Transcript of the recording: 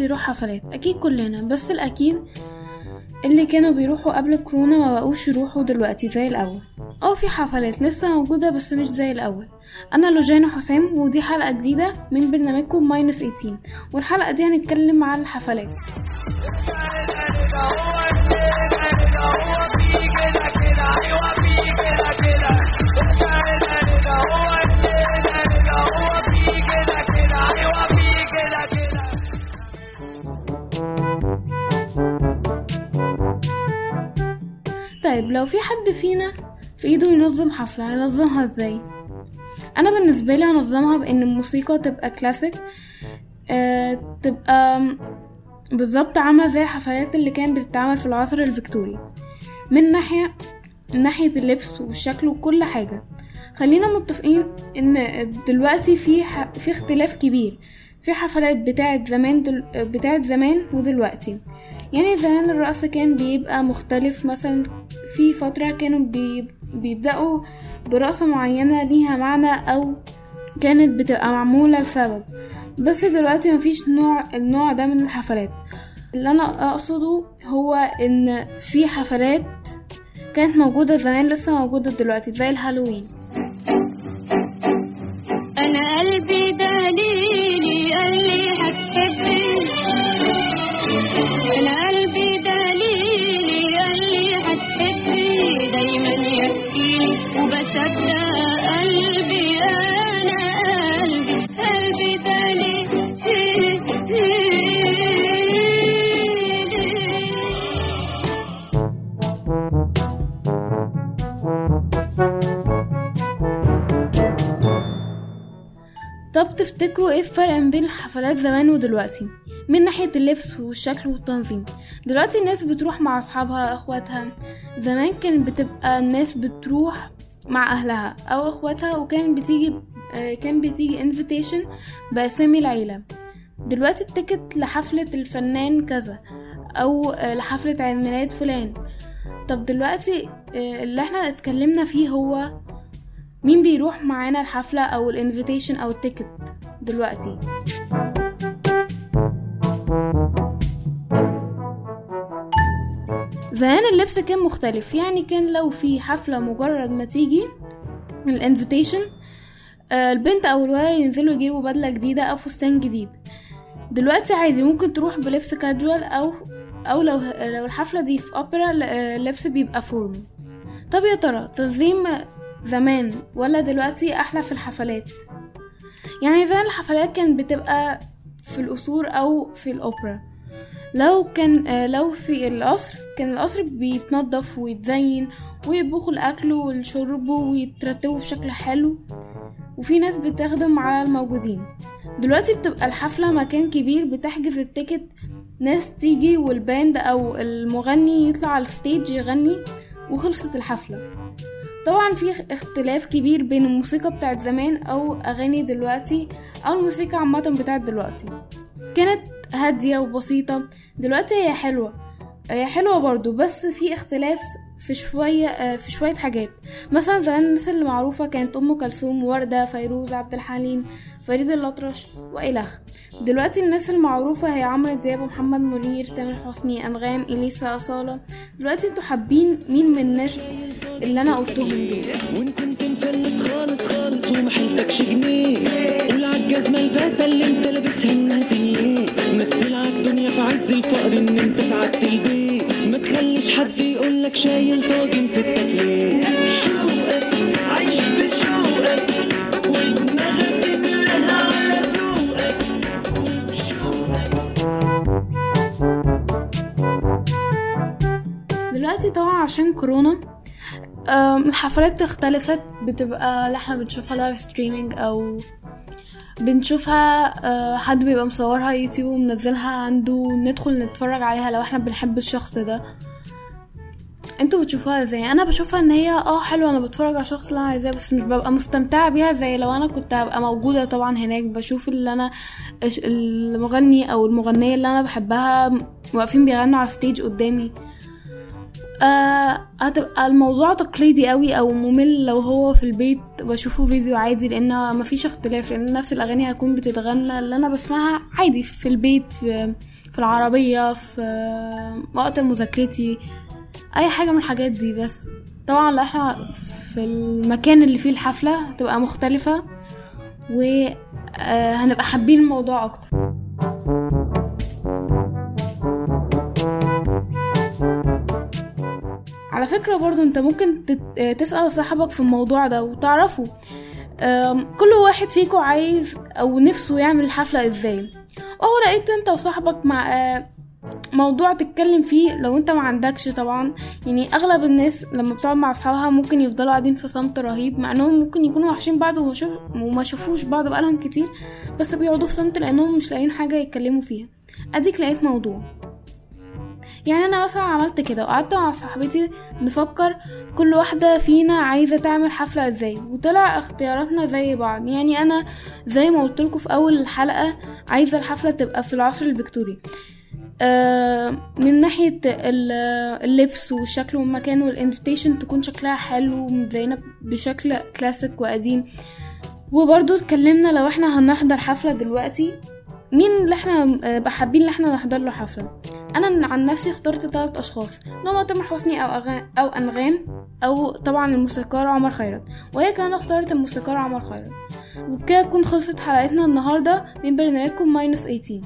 يروح حفلات أكيد كلنا بس الاكيد اللي كانوا بيروحوا قبل كورونا ما بقوش يروحوا دلوقتي زي الأول آه في حفلات لسه موجودة بس مش زي الأول انا لوجانا حسام ودي حلقة جديدة من برنامجكم ماينس 18 والحلقة دي هنتكلم عن الحفلات لو في حد فينا في ايده ينظم حفلة هينظمها إزاي؟ أنا بالنسبة لي هنظمها بإن الموسيقى تبقى كلاسيك آه تبقى بالظبط عاملة زي الحفلات اللي كانت بتتعمل في العصر الفيكتوري من ناحية من ناحية اللبس والشكل وكل حاجة. خلينا متفقين إن دلوقتي في ح... في اختلاف كبير. في حفلات بتاعت زمان دل... بتاعت زمان ودلوقتي. يعني زمان الرقص كان بيبقى مختلف مثلا في فترة كانوا بي... بيبدأوا برقصة معينة ليها معنى أو كانت بتبقى معمولة لسبب بس دلوقتي مفيش نوع النوع ده من الحفلات. اللي أنا أقصده هو إن في حفلات كانت موجودة زمان لسه موجودة دلوقتي زي الهالوين. إيه الفرق ما بين الحفلات زمان ودلوقتي؟ من ناحية اللبس والشكل والتنظيم. دلوقتي الناس بتروح مع أصحابها أخواتها. زمان كان بتبقى الناس بتروح مع أهلها أو أخواتها وكان بتيجي آه، كان بتيجي invitation بأسامي العيلة. دلوقتي ال ticket لحفلة الفنان كذا أو آه، لحفلة عيد ميلاد فلان. طب دلوقتي آه، اللي إحنا اتكلمنا فيه هو مين بيروح معانا الحفلة أو ال invitation أو ال ticket؟ دلوقتي. زمان اللبس كان مختلف. يعني كان لو في حفلة مجرد ما تيجي ال invitation البنت أو الولد ينزلوا يجيبوا بدلة جديدة أو فستان جديد. دلوقتي عادي ممكن تروح بلبس كاجوال أو أو لو لو الحفلة دي في أوبرا اللبس بيبقى formal طب يا ترى تنظيم زمان ولا دلوقتي أحلى في الحفلات؟ يعني زمان الحفلات كانت بتبقى في القصور أو في الأوبرا. لو كان آه، لو في القصر كان القصر بيتنضف ويتزين ويطبخوا الأكل والشرب ويترتبوا في شكل حلو وفي ناس بتخدم على الموجودين. دلوقتي بتبقى الحفلة مكان كبير بتحجز ال ticket ناس تيجي وال band أو المغني يطلع على ال stage يغني وخلصت الحفلة. طبعا في اختلاف كبير بين الموسيقى بتاعت زمان أو أغاني دلوقتي أو الموسيقى عامة بتاعت دلوقتي. كانت هادية وبسيطة دلوقتي هي حلوة. هي حلوة برضو بس في اختلاف في شوية آه، في شوية حاجات. مثلا زمان الناس اللي معروفة كانت أم كلثوم وردة فيروز عبد الحليم فريد الأطرش وإلخ دلوقتي الناس المعروفة هي عمرو دياب ومحمد منير تامر حسني أنغام إليسا أصالة. دلوقتي أنتوا حابين مين من الناس اللي أنا قلتهم دول. وان كنت مفلس خالص خالص وما حيلتكش جنيه. قول عالجزمة الباتة اللي انت لابسها الناس ليه مثل عالدنيا في عز الفقر ان انت سعدت البيت. ما تخليش حد يقولك شايل طاجن ستك ليه؟ بشوقك عيش بشوقك. ودماغك تملاها على ذوقك. وبشوقك دلوقتي طبعا عشان كورونا الحفلات اختلفت. بتبقى اللي إحنا بنشوفها live streaming أو بنشوفها أه، حد بيبقى مصورها يوتيوب ومنزلها عنده ندخل نتفرج عليها لو إحنا بنحب الشخص ده. أنتوا بتشوفوها إزاي؟ أنا بشوفها ان هي آه حلوة. أنا بتفرج على الشخص اللي أنا عايزاه بس مش ببقى مستمتعة بيها زي لو أنا كنت هبقى موجودة طبعا هناك. بشوف اللي أنا المغني أو المغنية اللي أنا بحبها واقفين بيغنوا على ستيج قدامي. آه هتبقى الموضوع تقليدي قوي أو ممل لو هو في البيت بشوفه فيديو عادي لأن مفيش اختلاف لأن نفس الأغاني هتكون بتتغنى اللي أنا بسمعها عادي في البيت في, في العربية في وقت مذاكرتي أي حاجة من الحاجات دي. بس طبعا لو إحنا في المكان اللي فيه الحفلة هتبقى مختلفة وهنبقى حابين الموضوع أكتر. على فكرة برضو انت ممكن تت- تسأل صاحبك في الموضوع ده وتعرفه. كل واحد فيكو عايز أو نفسه يعمل حفلة إزاي. أو لقيت انت وصاحبك مع آه، موضوع تتكلم فيه لو انت ما عندكش طبعا. يعني أغلب الناس لما بتقعد مع أصحابها ممكن يفضلوا قاعدين في صمت رهيب مع إنهم ممكن يكونوا وحشين بعض وما شوف وما شافوش بعض بقالهم كتير بس بيقعدوا في صمت لأنهم مش لاقيين حاجة يتكلموا فيها. أديك لقيت موضوع. يعني أنا مثلا عملت كده وقعدت مع صاحبتي نفكر كل واحدة فينا عايزة تعمل حفلة إزاي وطلع اختياراتنا زي بعض. يعني أنا زي ما قلت في أول الحلقة عايزة الحفلة تبقى في العصر الفيكتوري. آه، من ناحية ال- اللبس والشكل والمكان وال invitation تكون شكلها حلو ومزينة بشكل كلاسيك وقديم. وبرضو اتكلمنا لو إحنا هنحضر حفلة دلوقتي مين اللي إحنا آه، حابين إن إحنا نحضر له حفلة؟ أنا عن نفسي اخترت ثلاث أشخاص اللي هما تامر حسني أو أغا... أو أنغام أو طبعا الموسيقار عمر خيرت وهي كمان اختارت الموسيقار عمر خيرت. وبكده تكون خلصت حلقتنا النهارده من برنامجكم ماينس 18